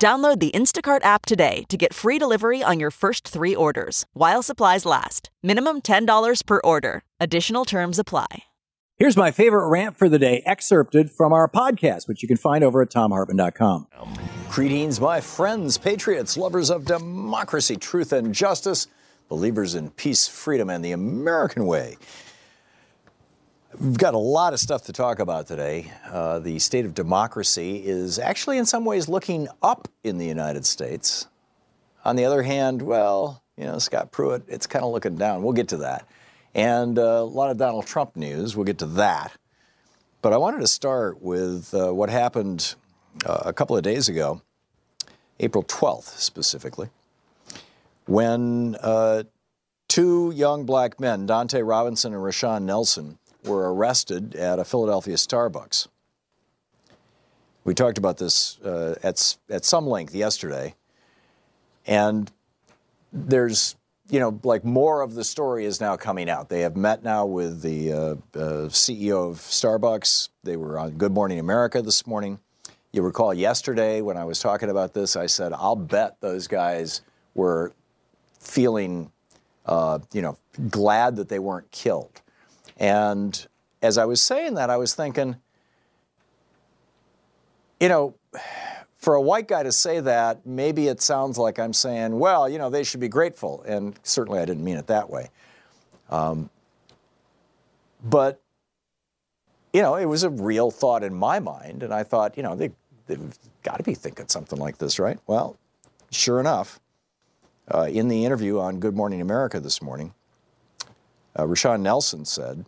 Download the Instacart app today to get free delivery on your first three orders while supplies last. Minimum $10 per order. Additional terms apply. Here's my favorite rant for the day, excerpted from our podcast, which you can find over at thomhartmann.com. Greetings, my friends, patriots, lovers of democracy, truth, and justice, believers in peace, freedom, and the American way. We've got a lot of stuff to talk about today. Uh, the state of democracy is actually, in some ways, looking up in the United States. On the other hand, well, you know, Scott Pruitt, it's kind of looking down. We'll get to that. And uh, a lot of Donald Trump news. We'll get to that. But I wanted to start with uh, what happened uh, a couple of days ago, April 12th specifically, when uh, two young black men, Donte Robinson and Rashon Nelson, were arrested at a Philadelphia Starbucks. We talked about this uh, at, at some length yesterday. And there's, you know, like more of the story is now coming out. They have met now with the uh, uh, CEO of Starbucks. They were on Good Morning America this morning. You recall yesterday when I was talking about this, I said, I'll bet those guys were feeling, uh, you know, glad that they weren't killed. And as I was saying that, I was thinking, you know, for a white guy to say that, maybe it sounds like I'm saying, well, you know, they should be grateful. And certainly I didn't mean it that way. Um, but, you know, it was a real thought in my mind. And I thought, you know, they, they've got to be thinking something like this, right? Well, sure enough, uh, in the interview on Good Morning America this morning, uh, Rashon Nelson said,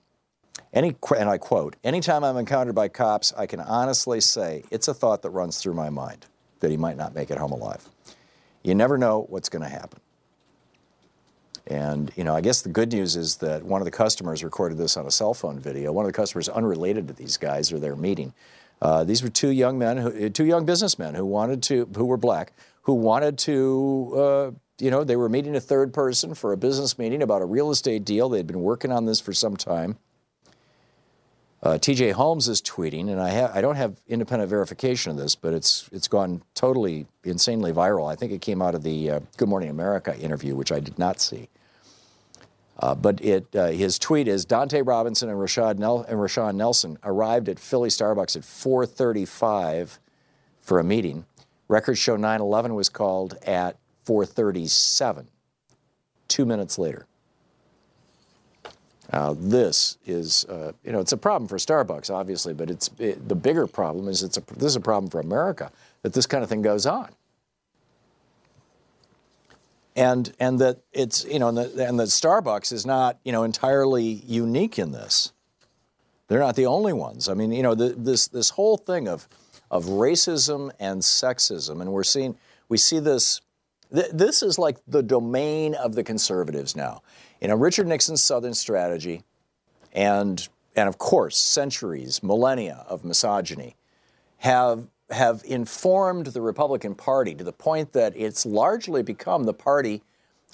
any, and I quote, anytime I'm encountered by cops, I can honestly say it's a thought that runs through my mind that he might not make it home alive. You never know what's going to happen. And, you know, I guess the good news is that one of the customers recorded this on a cell phone video. One of the customers unrelated to these guys or their meeting. Uh, these were two young men, who, two young businessmen who wanted to, who were black, who wanted to uh, you know, they were meeting a third person for a business meeting about a real estate deal. They'd been working on this for some time. Uh, TJ Holmes is tweeting, and I, ha- I don't have independent verification of this, but it's it's gone totally insanely viral. I think it came out of the uh, Good Morning America interview, which I did not see. Uh, but it, uh, his tweet is Donte Robinson and Rashad Nel- and Rashon Nelson arrived at Philly Starbucks at 4:35 for a meeting. Records show 9/11 was called at 437, two minutes later. Now, this is, uh, you know, it's a problem for Starbucks, obviously, but it's it, the bigger problem is it's a, this is a problem for America that this kind of thing goes on. And, and that it's, you know, and, the, and that Starbucks is not, you know, entirely unique in this. They're not the only ones. I mean, you know, the, this, this whole thing of, of racism and sexism, and we're seeing, we see this this is like the domain of the conservatives now. You know, Richard Nixon's Southern strategy, and and of course centuries, millennia of misogyny, have have informed the Republican Party to the point that it's largely become the party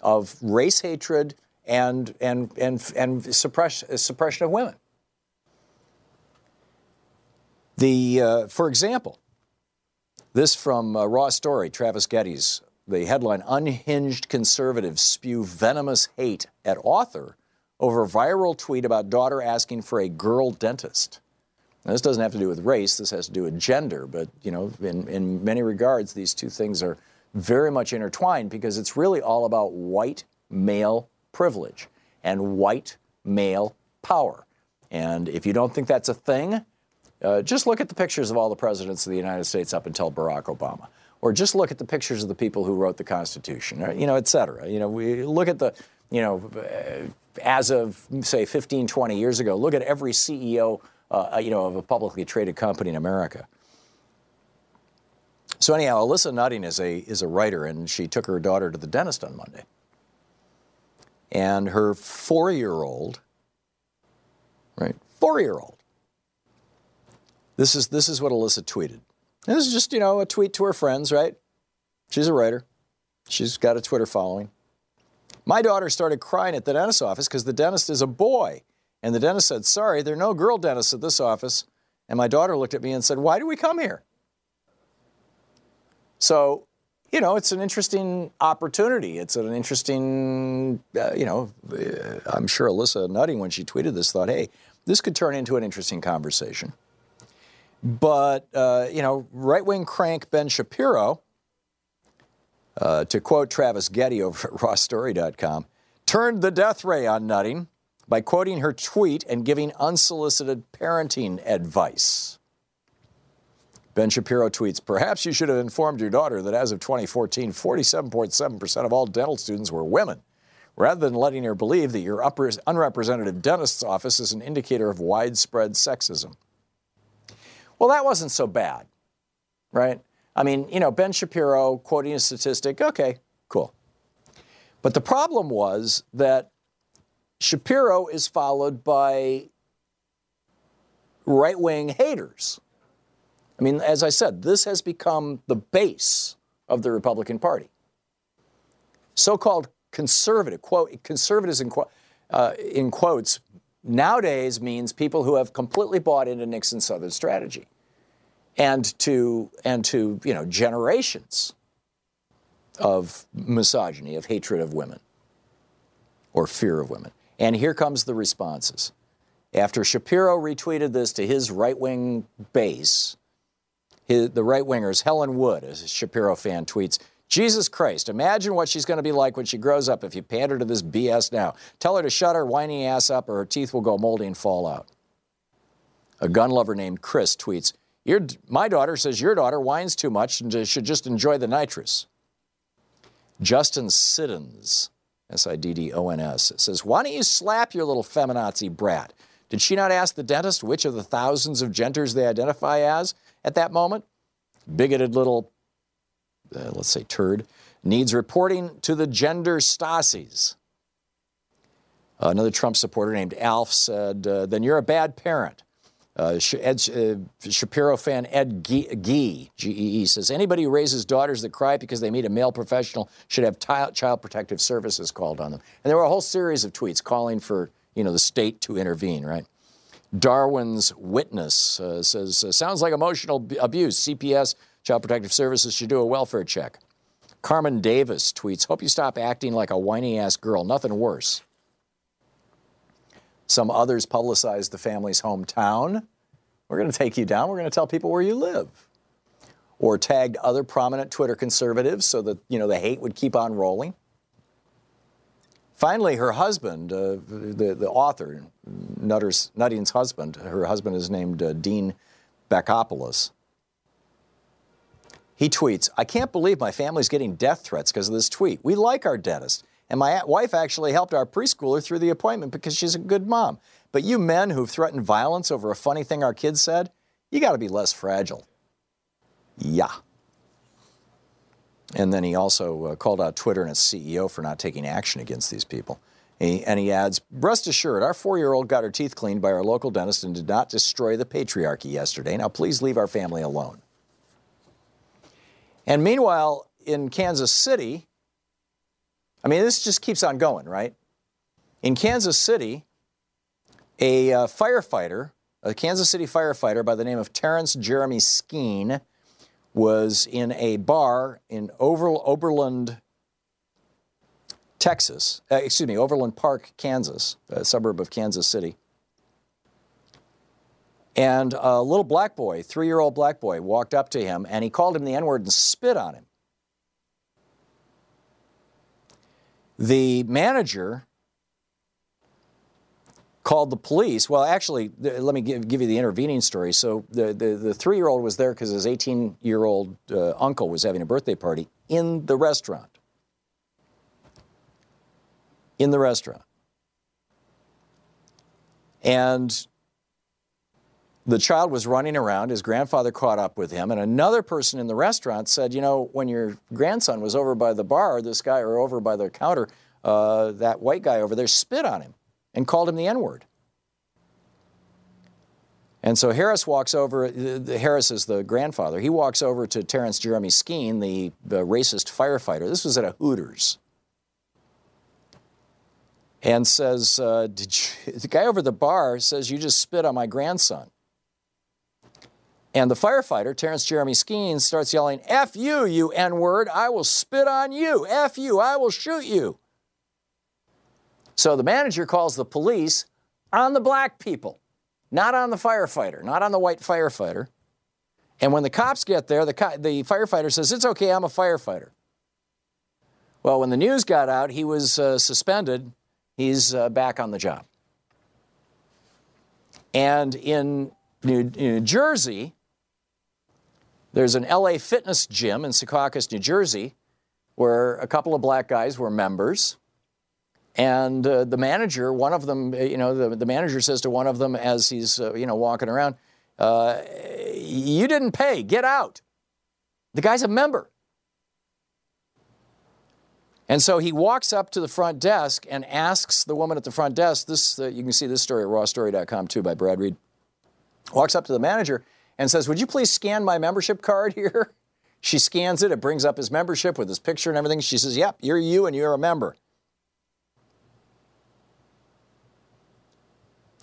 of race hatred and and and and suppress, suppression of women. The uh, for example, this from uh, Raw Story, Travis Gettys the headline Unhinged Conservatives Spew Venomous Hate at Author over viral tweet about daughter asking for a girl dentist. Now, this doesn't have to do with race, this has to do with gender, but you know, in, in many regards, these two things are very much intertwined because it's really all about white male privilege and white male power. And if you don't think that's a thing, uh, just look at the pictures of all the presidents of the United States up until Barack Obama, or just look at the pictures of the people who wrote the Constitution, or, you know, et cetera. You know, we look at the, you know, uh, as of say 15, 20 years ago, look at every CEO, uh, you know, of a publicly traded company in America. So anyhow, Alissa Nutting is a is a writer, and she took her daughter to the dentist on Monday, and her four year old, right, four year old this is this is what Alissa tweeted. This is just you know a tweet to her friends, right? She's a writer. She's got a Twitter following. My daughter started crying at the dentist's office because the dentist is a boy, and the dentist said, "Sorry, there are no girl dentists at this office." And my daughter looked at me and said, "Why do we come here?" So, you know, it's an interesting opportunity. It's an interesting, uh, you know, uh, I'm sure Alissa Nutting, when she tweeted this, thought, hey, this could turn into an interesting conversation. But, uh, you know, right wing crank Ben Shapiro, uh, to quote Travis Getty over at rawstory.com, turned the death ray on Nutting by quoting her tweet and giving unsolicited parenting advice. Ben Shapiro tweets, Perhaps you should have informed your daughter that as of 2014, 47.7% of all dental students were women, rather than letting her believe that your unrepresentative dentist's office is an indicator of widespread sexism. Well, that wasn't so bad, right? I mean, you know, Ben Shapiro quoting a statistic, okay, cool. But the problem was that Shapiro is followed by right wing haters. I mean, as I said, this has become the base of the Republican Party. So called conservative, quote, conservatives in, uh, in quotes, nowadays means people who have completely bought into Nixon's Southern strategy and to, and to you know, generations of misogyny, of hatred of women or fear of women. And here comes the responses. After Shapiro retweeted this to his right wing base, his, the right wingers, Helen Wood, a Shapiro fan, tweets, Jesus Christ, imagine what she's going to be like when she grows up if you pander to this BS now. Tell her to shut her whiny ass up or her teeth will go moldy and fall out. A gun lover named Chris tweets, my daughter says your daughter whines too much and should just enjoy the nitrous. Justin Siddons, S I D D O N S, says, Why don't you slap your little feminazi brat? Did she not ask the dentist which of the thousands of genders they identify as at that moment? Bigoted little uh, let's say turd, needs reporting to the gender Stasis. Another Trump supporter named Alf said, uh, Then you're a bad parent. Uh, Ed, uh, Shapiro fan Ed Gee, G-E-E, says, Anybody who raises daughters that cry because they meet a male professional should have t- child protective services called on them. And there were a whole series of tweets calling for you know, the state to intervene, right? Darwin's Witness uh, says, Sounds like emotional abuse. CPS Child Protective Services should do a welfare check. Carmen Davis tweets, Hope you stop acting like a whiny ass girl. Nothing worse. Some others publicize the family's hometown. We're going to take you down. We're going to tell people where you live. Or tagged other prominent Twitter conservatives so that, you know, the hate would keep on rolling. Finally, her husband, uh, the, the author, Nutter's, Nutting's husband, her husband is named uh, Dean Bakopoulos. He tweets, I can't believe my family's getting death threats because of this tweet. We like our dentist. And my wife actually helped our preschooler through the appointment because she's a good mom. But you men who've threatened violence over a funny thing our kids said, you got to be less fragile. Yeah. And then he also uh, called out Twitter and its CEO for not taking action against these people. He, and he adds, Rest assured, our four year old got her teeth cleaned by our local dentist and did not destroy the patriarchy yesterday. Now, please leave our family alone. And meanwhile, in Kansas City, I mean, this just keeps on going, right? In Kansas City, a uh, firefighter, a Kansas City firefighter by the name of Terrence Jeremy Skeen, was in a bar in Over- Oberlin, Texas, uh, excuse me, Overland Park, Kansas, a suburb of Kansas City. And a little black boy, three year old black boy, walked up to him and he called him the N word and spit on him. The manager called the police. Well, actually, th- let me give, give you the intervening story. So the, the, the three year old was there because his 18 year old uh, uncle was having a birthday party in the restaurant. In the restaurant. And the child was running around. His grandfather caught up with him, and another person in the restaurant said, "You know, when your grandson was over by the bar, this guy, or over by the counter, uh, that white guy over there spit on him and called him the N-word." And so Harris walks over. Harris is the grandfather. He walks over to Terrence Jeremy Skeen, the, the racist firefighter. This was at a Hooters and says, uh, you, the guy over the bar says, you just spit on my grandson. And the firefighter, Terrence Jeremy Skeens, starts yelling, F you, you N word, I will spit on you. F you, I will shoot you. So the manager calls the police on the black people, not on the firefighter, not on the white firefighter. And when the cops get there, the, co- the firefighter says, It's okay, I'm a firefighter. Well, when the news got out, he was uh, suspended he's uh, back on the job. And in New, New, Jersey, there's an LA fitness gym in Secaucus, New Jersey, where a couple of black guys were members. And uh, the manager, one of them, you know, the, the manager says to one of them as he's, uh, you know, walking around, uh, You didn't pay, get out. The guy's a member. And so he walks up to the front desk and asks the woman at the front desk, this, uh, you can see this story at rawstory.com too by Brad Reed, walks up to the manager and says, Would you please scan my membership card here? She scans it, it brings up his membership with his picture and everything. She says, Yep, you're you and you're a member.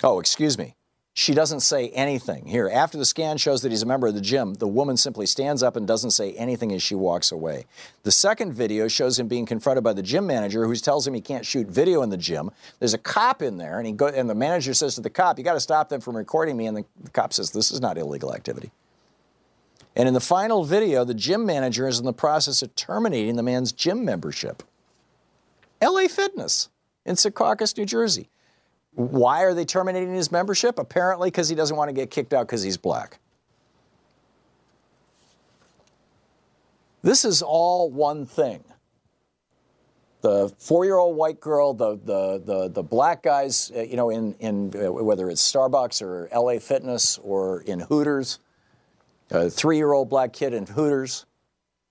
Oh, excuse me. She doesn't say anything. Here, after the scan shows that he's a member of the gym, the woman simply stands up and doesn't say anything as she walks away. The second video shows him being confronted by the gym manager who tells him he can't shoot video in the gym. There's a cop in there, and, he go, and the manager says to the cop, You got to stop them from recording me. And the, the cop says, This is not illegal activity. And in the final video, the gym manager is in the process of terminating the man's gym membership. LA Fitness in Secaucus, New Jersey. Why are they terminating his membership? Apparently, because he doesn't want to get kicked out because he's black. This is all one thing. The four-year-old white girl, the the the, the black guys, uh, you know, in in uh, whether it's Starbucks or LA Fitness or in Hooters, a three-year-old black kid in Hooters.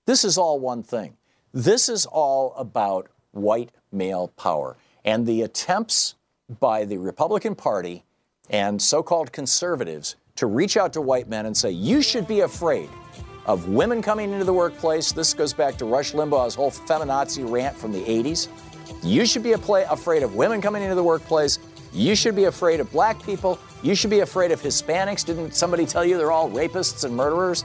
This is all one thing. This is all about white male power and the attempts by the Republican Party and so called conservatives to reach out to white men and say, you should be afraid of women coming into the workplace. This goes back to Rush Limbaugh's whole feminazi rant from the 80s. You should be afraid of women coming into the workplace. You should be afraid of black people. You should be afraid of Hispanics. Didn't somebody tell you they're all rapists and murderers?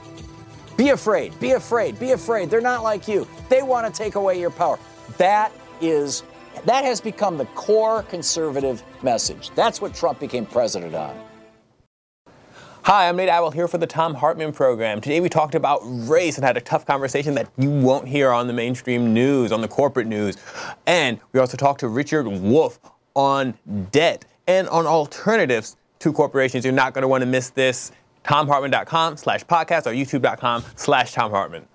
Be afraid, be afraid, be afraid. They're not like you. They want to take away your power. That is that has become the core conservative message. That's what Trump became president on. Hi, I'm Nate Atwell here for the Thom Hartmann program. Today we talked about race and had a tough conversation that you won't hear on the mainstream news, on the corporate news. And we also talked to Richard Wolff on debt and on alternatives to corporations. You're not going to want to miss this. ThomHartmann.com slash podcast or YouTube.com slash Thom Hartmann.